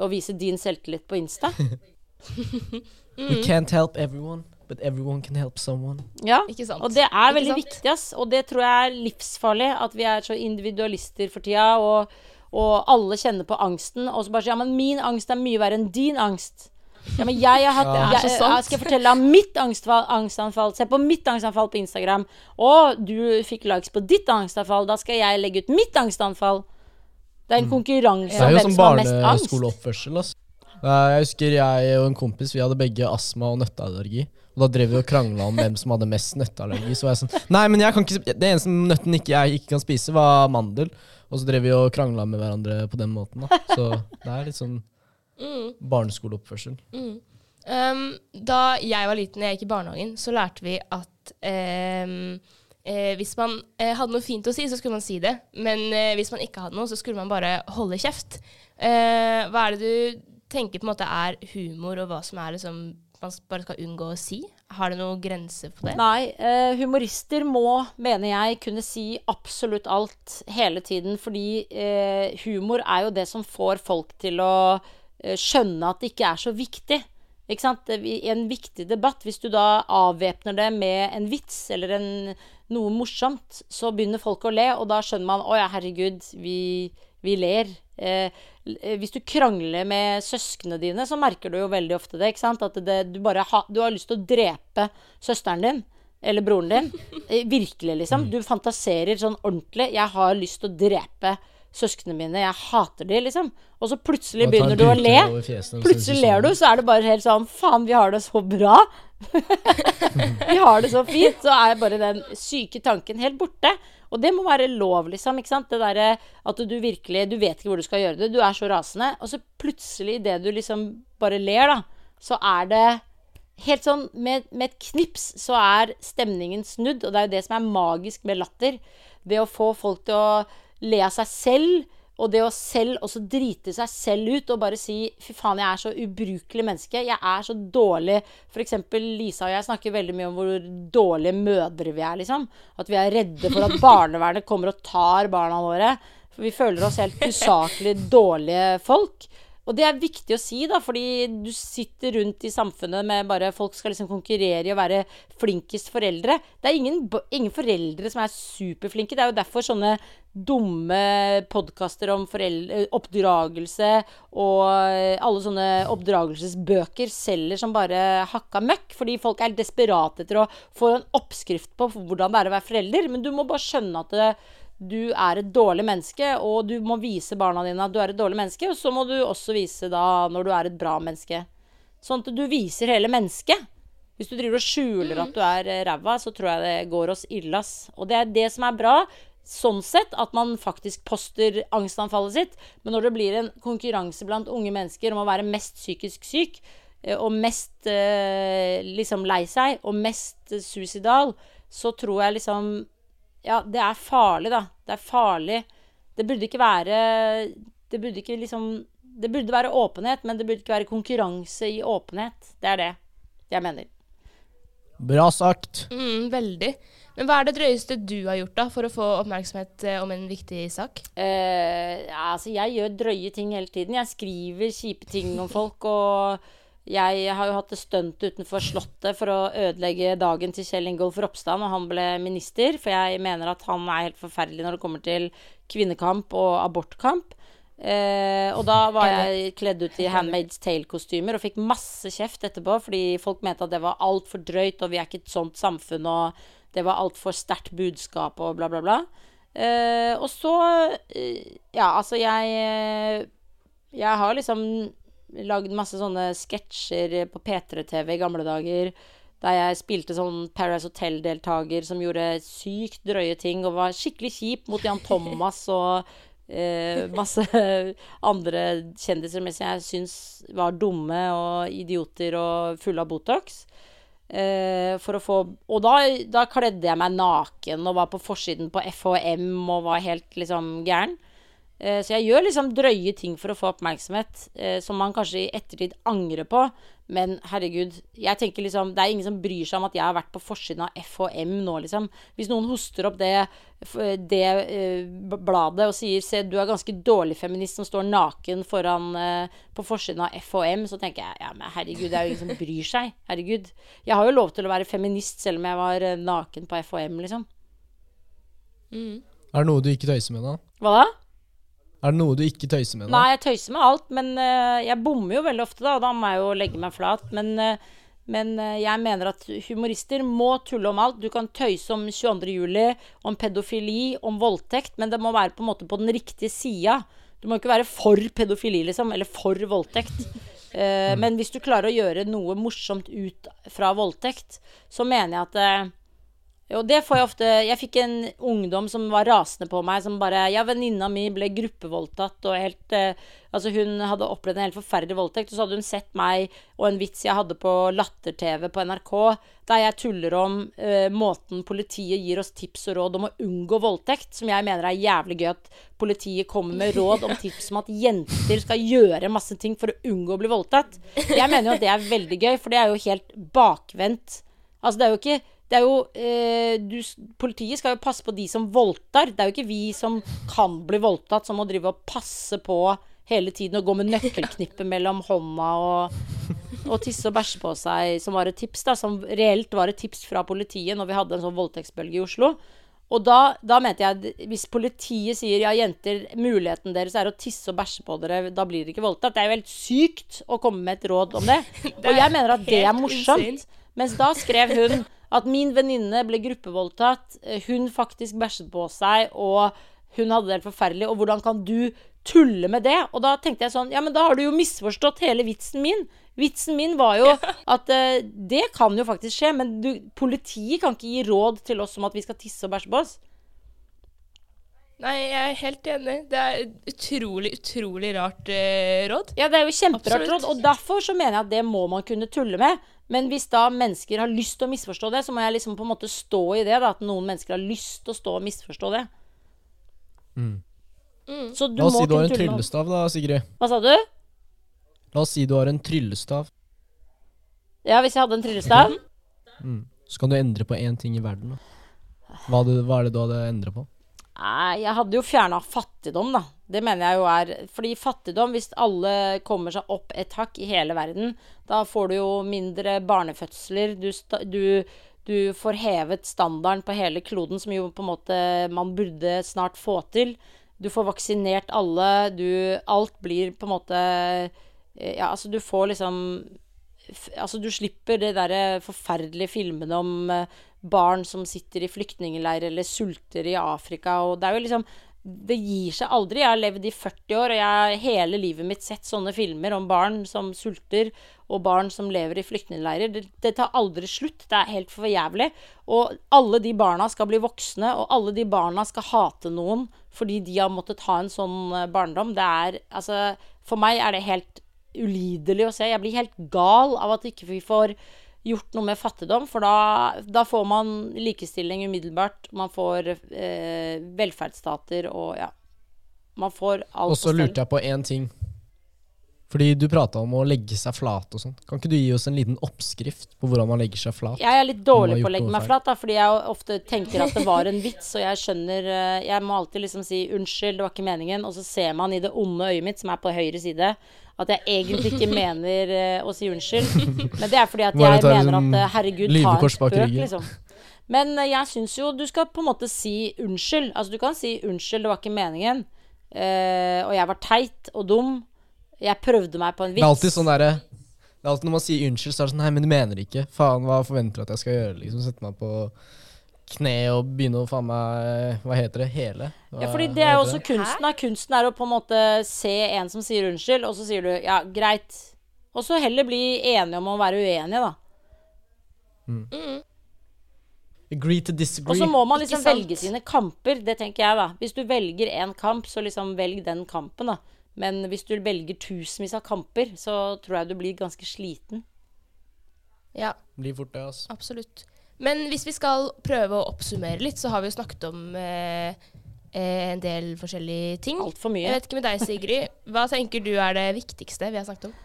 og vise din selvtillit på Insta. We can't help everyone, but everyone can help someone. Ja, Ikke sant? og det er Ikke veldig sant? viktig, ass. Og det tror jeg er livsfarlig, at vi er så individualister for tida, og, og alle kjenner på angsten, og så bare sier ja, men min angst er mye verre enn din angst. Ja, men jeg har hatt Ja. jeg, er jeg, skal fortelle om mitt angstfall, angstanfall. Se på mitt angstanfall på Instagram. Å, du fikk likes på ditt angstanfall. Da skal jeg legge ut mitt angstanfall. Det er en konkurranse Mm. Er om hvem som som har mest angst. Det er jo som barneskoleoppførsel. Eh, Jeg husker jeg og en kompis Vi hadde begge astma og nøtteallergi. Og Da drev vi og krangla om hvem som hadde mest nøtteallergi. Så var jeg sånn Nei, men jeg kan ikke Det eneste nøtten ikke jeg ikke kan spise, var mandel. Og så drev vi og krangla med hverandre på den måten. da Så det er litt sånn Mm. barneskoleoppførsel. Um, da jeg var liten jeg gikk i barnehagen, så lærte vi at um, eh, hvis man eh, hadde noe fint å si, så skulle man si det. Men eh, hvis man ikke hadde noe, så skulle man bare holde kjeft. Uh, hva er det du tenker på en måte er humor, og hva som er liksom man bare skal unngå å si? Har det noen grenser på det? Nei, eh, humorister må, mener jeg, kunne si absolutt alt hele tiden. Fordi eh, humor er jo det som får folk til å skjønne at det ikke er så viktig. En viktig debatt, hvis du da avvæpner det med en vits eller en, noe morsomt, så begynner folk å le, og da skjønner man å ja, herregud, vi, vi ler. Eh, eh, hvis du krangler med søsknene dine, så merker du jo veldig ofte det. At det, du bare ha, du har lyst til å drepe søsteren din. Eller broren din. Eh, Virkelig, liksom. Du fantaserer sånn ordentlig. 'Jeg har lyst til å drepe søsknene mine. Jeg hater de', liksom. Og så plutselig begynner du å le. fjesene Plutselig synes ler du, sånn. så er det bare helt sånn Faen, vi har det så bra. vi har det så fint. Så er bare den syke tanken helt borte. Og det må være lov, liksom. ikke sant? Det derre at du virkelig Du vet ikke hvor du skal gjøre det. Du er så rasende. Og så plutselig, idet du liksom bare ler, da, så er det Helt sånn med, med et knips så er stemningen snudd, og det er jo det som er magisk med latter. Det å få folk til å le av seg selv, og det å selv også drite seg selv ut og bare si 'fy faen, jeg er så ubrukelig menneske', jeg er så dårlig eksempel Lisa og jeg snakker veldig mye om hvor dårlige mødre vi er, liksom. At vi er redde for at barnevernet kommer og tar barna våre. For vi føler oss helt usaklig dårlige folk. Og det er viktig å si, da, fordi du sitter rundt i samfunnet med bare Folk skal liksom konkurrere i å være flinkest foreldre. Det er ingen, ingen foreldre som er superflinke. Det er jo derfor sånne dumme podkaster om foreldre, oppdragelse og eh, alle sånne oppdragelsesbøker selger som bare hakka møkk. Fordi folk er desperate etter å få en oppskrift på hvordan det er å være forelder. Men du må bare skjønne at det, du er et dårlig menneske, og du må vise barna dine at du er et dårlig menneske, og så må du også vise da når du er et bra menneske. Sånn at du viser hele mennesket. Hvis du driver og skjuler at du er eh, ræva, så tror jeg det går oss ille, ass. Og det er det som er bra. Sånn sett at man faktisk poster angstanfallet sitt. Men når det blir en konkurranse blant unge mennesker om å være mest psykisk syk, eh, og mest eh, liksom lei seg, og mest suicidal, så tror jeg liksom ja, det er farlig, da. Det er farlig. Det burde ikke være Det burde ikke liksom Det burde være åpenhet, men det burde ikke være konkurranse i åpenhet. Det er det jeg mener. Bra sagt. Mm, veldig. Men hva er det drøyeste du har gjort da for å få oppmerksomhet eh, om en viktig sak? Eh, altså, jeg gjør drøye ting hele tiden. Jeg skriver kjipe ting om folk, og jeg har jo hatt det stunt utenfor Slottet for å ødelegge dagen til Kjell Ingolf Ropstad når han ble minister, for jeg mener at han er helt forferdelig når det kommer til kvinnekamp og abortkamp. Eh, og da var jeg kledd ut i Handmaid's Tale-kostymer og fikk masse kjeft etterpå fordi folk mente at det var altfor drøyt, og vi er ikke et sånt samfunn, og det var altfor sterkt budskap, og bla, bla, bla. Eh, og så eh, Ja, altså, jeg eh, Jeg har liksom lagd masse sånne sketsjer på P3-TV i gamle dager. Der jeg spilte sånn Paradise Hotel-deltaker som gjorde sykt drøye ting og var skikkelig kjip mot Jan Thomas og eh, masse andre kjendiser mens jeg syns var dumme og idioter og fulle av Botox. Eh, for å få Og da, da kledde jeg meg naken og var på forsiden på FHM og var helt liksom gæren. Eh, så jeg gjør liksom drøye ting for å få oppmerksomhet, eh, som man kanskje i ettertid angrer på. Men herregud, jeg tenker liksom Det er ingen som bryr seg om at jeg har vært på forsiden av FHM nå, liksom. Hvis noen hoster opp det, det eh, bladet og sier Se, du er ganske dårlig feminist som står naken foran eh, på forsiden av FHM, så tenker jeg ja, men herregud, det er jo ingen som bryr seg. Herregud. Jeg har jo lov til å være feminist selv om jeg var eh, naken på FHM, liksom. Mm. Er det noe du ikke tøyser med, da? Hva da? Er det noe du ikke tøyser med? da? Nei, jeg tøyser med alt, men uh, jeg bommer jo veldig ofte, da. Da må jeg jo legge meg flat. Men, uh, men uh, jeg mener at humorister må tulle om alt. Du kan tøyse om 22. juli, om pedofili, om voldtekt, men det må være på en måte på den riktige sida. Du må ikke være for pedofili, liksom, eller for voldtekt. Mm. Men hvis du klarer å gjøre noe morsomt ut fra voldtekt, så mener jeg at jo, det får jeg ofte Jeg fikk en ungdom som var rasende på meg, som bare Ja, venninna mi ble gruppevoldtatt og helt eh, Altså, hun hadde opplevd en helt forferdelig voldtekt, og så hadde hun sett meg og en vits jeg hadde på Latter-TV på NRK, der jeg tuller om eh, måten politiet gir oss tips og råd om å unngå voldtekt, som jeg mener er jævlig gøy at politiet kommer med råd om tips om at jenter skal gjøre masse ting for å unngå å bli voldtatt. Jeg mener jo at det er veldig gøy, for det er jo helt bakvendt. Altså, det er jo ikke det er jo eh, du, Politiet skal jo passe på de som voldtar. Det er jo ikke vi som kan bli voldtatt, som må drive og passe på hele tiden og gå med nøkkelknippet mellom hånda og, og tisse og bæsje på seg, som var et tips, da. Som reelt var et tips fra politiet når vi hadde en sånn voldtektsbølge i Oslo. Og da, da mente jeg hvis politiet sier ja, jenter, muligheten deres er å tisse og bæsje på dere, da blir dere ikke voldtatt. Det er jo helt sykt å komme med et råd om det. Og jeg mener at det er morsomt. Mens da skrev hun at min venninne ble gruppevoldtatt, eh, hun faktisk bæsjet på seg, og hun hadde det helt forferdelig, og hvordan kan du tulle med det? Og da tenkte jeg sånn, ja, men da har du jo misforstått hele vitsen min. Vitsen min var jo at uh, det kan jo faktisk skje, men du, politiet kan ikke gi råd til oss om at vi skal tisse og bæsje på oss. Nei, jeg er helt enig. Det er utrolig, utrolig rart uh, råd. Ja, det er jo kjemperart råd, og derfor så mener jeg at det må man kunne tulle med. Men hvis da mennesker har lyst til å misforstå det, så må jeg liksom på en måte stå i det, da, at noen mennesker har lyst til å stå og misforstå det. Mm. Mm. Så du La oss må si du har en tulle tryllestav, da, Sigrid. Hva sa du? La oss si du har en tryllestav. Ja, hvis jeg hadde en tryllestav? Mm. Så kan du endre på én ting i verden. Da. Hva, det, hva er det du hadde endra på? Nei, jeg hadde jo fjerna fattigdom, da. Det mener jeg jo er Fordi fattigdom, hvis alle kommer seg opp et hakk i hele verden, da får du jo mindre barnefødsler. Du, du, du får hevet standarden på hele kloden, som jo på en måte man burde snart få til. Du får vaksinert alle. Du Alt blir på en måte eh, Ja, altså, du får liksom Altså, du slipper det derre forferdelige filmene om eh, barn som sitter i flyktningleir eller sulter i Afrika, og det er jo liksom Det gir seg aldri. Jeg har levd i 40 år, og jeg har hele livet mitt sett sånne filmer om barn som sulter, og barn som lever i flyktningleirer. Det, det tar aldri slutt. Det er helt for jævlig. Og alle de barna skal bli voksne, og alle de barna skal hate noen fordi de har måttet ha en sånn eh, barndom. Det er Altså, for meg er det helt ulidelig å se. Jeg blir helt gal av at ikke vi får gjort noe med fattigdom, for da, da får man likestilling umiddelbart. Man får eh, velferdsstater og ja. Man får alt Og så lurte jeg på én ting. Fordi du prata om å legge seg flat og sånn. Kan ikke du gi oss en liten oppskrift på hvordan man legger seg flat? Jeg er litt dårlig på å legge meg flat, da, fordi jeg ofte tenker at det var en vits, og jeg skjønner eh, Jeg må alltid liksom si 'unnskyld, det var ikke meningen', og så ser man i det onde øyet mitt, som er på høyre side, at jeg egentlig ikke mener eh, å si unnskyld. Men det er fordi at jeg mener at eh, herregud, ta en spøk, liksom. Men jeg syns jo du skal på en måte si unnskyld. Altså, du kan si 'unnskyld, det var ikke meningen', og jeg var teit og dum. Jeg prøvde meg på en vits. Det er alltid sånn derre Det er alltid Når man sier unnskyld, så er det sånn Nei, men du mener det ikke. Faen, hva forventer du at jeg skal gjøre? Liksom Sette meg på kne og begynne å faen meg Hva heter det? Hele? Hva, Ja, fordi det er jo også også kunsten. Da. Kunsten er å på en måte se en som sier unnskyld, og så sier du ja, greit. Og så heller bli enige om å være uenige, da. Mm. Agree to disagree. Og så må man liksom velge sine kamper, det tenker jeg, da. Hvis du velger én kamp, så liksom velg den kampen, da. Men hvis du velger tusenvis av kamper, så tror jeg du blir ganske sliten. Ja, Blir fort det, altså. absolutt. Men hvis vi skal prøve å oppsummere litt, så har vi jo snakket om eh, eh, en del forskjellige ting. Altfor mye. Jeg vet ikke med deg, Sigrid. Hva tenker du er det viktigste vi har snakket om?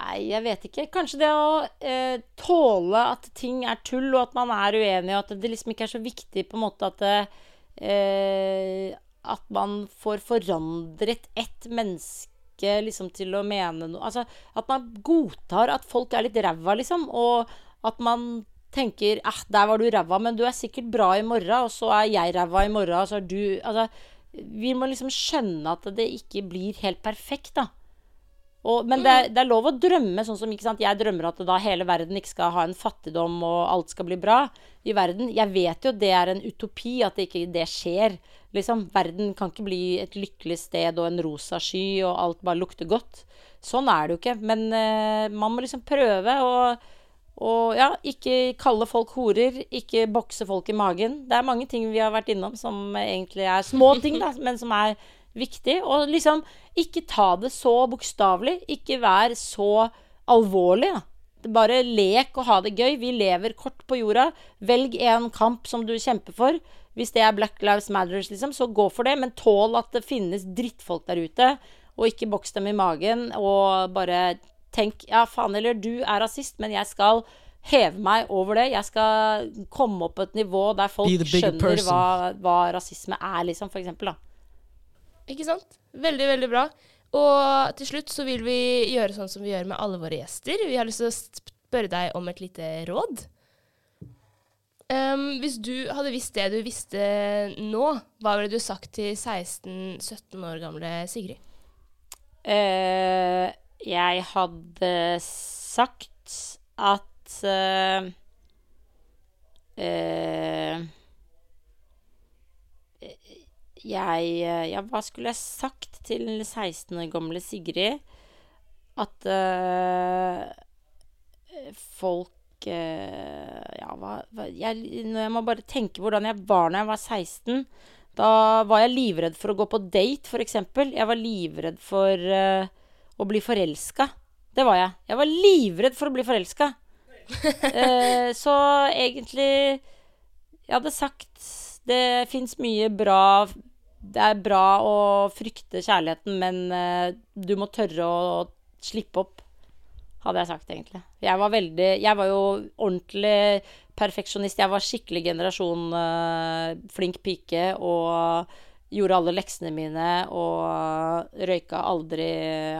Nei, jeg vet ikke. Kanskje det å eh, tåle at ting er tull, og at man er uenig, og at det liksom ikke er så viktig på en måte at det, eh, At man får forandret ett menneske liksom til å mene noe Altså at man godtar at folk er litt ræva, liksom, og at man tenker eh, 'Der var du ræva, men du er sikkert bra i morgen', og så er jeg ræva i morgen, og så er du Altså, vi må liksom skjønne at det ikke blir helt perfekt, da. Og, men det er, det er lov å drømme sånn som sant? Jeg drømmer at da hele verden ikke skal ha en fattigdom og alt skal bli bra i verden. Jeg vet jo det er en utopi at det ikke det skjer. Liksom, verden kan ikke bli et lykkelig sted og en rosa sky og alt bare lukter godt. Sånn er det jo ikke. Men uh, man må liksom prøve å og ja, ikke kalle folk horer, ikke bokse folk i magen. Det er mange ting vi har vært innom som egentlig er små ting, da, men som er viktig. Og liksom ikke ta det så bokstavelig. Ikke vær så alvorlig, da. Bare lek og ha det gøy. Vi lever kort på jorda. Velg en kamp som du kjemper for. Hvis det er Black Lives Matters, liksom, så gå for det. Men tål at det finnes drittfolk der ute, og ikke boks dem i magen. Og bare tenk ja, faen eller du er rasist, men jeg skal heve meg over det. Jeg skal komme opp på et nivå der folk skjønner hva, hva rasisme er, liksom, for eksempel, da. Ikke sant? Veldig, veldig bra. Og til slutt så vil vi gjøre sånn som vi gjør med alle våre gjester. Vi har lyst til å spørre deg om et lite råd. Um, hvis du hadde visst det du visste nå, hva ville du sagt til 16-17 år gamle Sigrid? Uh, jeg hadde sagt at uh, uh, jeg Ja, hva skulle jeg sagt til 16 år gamle Sigrid? At folk eh, Ja, hva, jeg, Når jeg må bare tenke hvordan jeg var da jeg var 16 da var jeg livredd for å gå på date, f.eks. Jeg var livredd for uh, å bli forelska. Det var jeg. Jeg var livredd for å bli forelska. uh, så egentlig Jeg hadde sagt det fins mye bra Det er bra å frykte kjærligheten, men uh, du må tørre å slippe opp. Hadde jeg sagt, egentlig. Jeg var veldig Jeg var jo ordentlig perfeksjonist. Jeg var skikkelig generasjon uh, flink pike og gjorde alle leksene mine og røyka aldri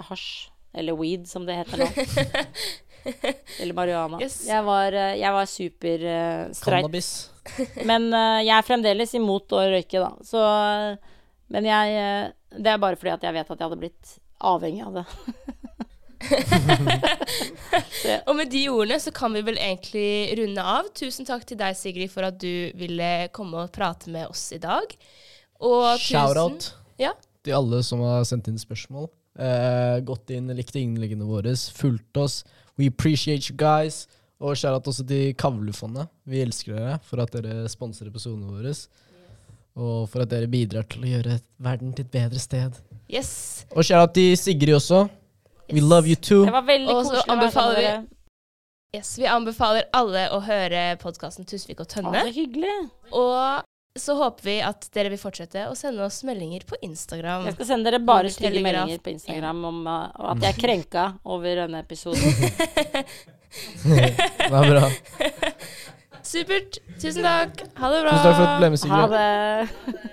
hasj. Eller weed, som det heter nå. Eller marihuana. Yes. Jeg var, eh, jeg var super uh, streit. Cannabis. Men uh, jeg er fremdeles imot å røyke, da. Så Men jeg eh, Det er bare fordi at jeg vet at jeg hadde blitt avhengig av det. Og med de ordene så kan vi vel egentlig runde av. Tusen takk til deg, Sigrid, for at du ville komme og prate med oss i dag. Og Shout-out Ja. til alle som har sendt inn spørsmål. Uh, gått inn, likte innleggene våre, fulgt oss. We appreciate you guys. Og shout-out også til Kavlefondet. Vi elsker dere for at dere sponser episodene våre. Og for at dere bidrar til å gjøre verden til et bedre sted. Yes. Og shout-out til Sigrid også. We love you too. Det var veldig Og koselig å være anbefaler med vi- dere. yes. Vi anbefaler alle å høre podkasten Tusvik og Å, Tønne. så hyggelig. Og så håper vi at dere vil fortsette å sende oss meldinger på Instagram. Jeg skal sende dere bare stygge meldinger på Instagram om uh, at jeg er krenka over denne episoden. Det var bra. Supert. Tusen takk. Ha det bra. Tusen takk for at du ble med, Ha det.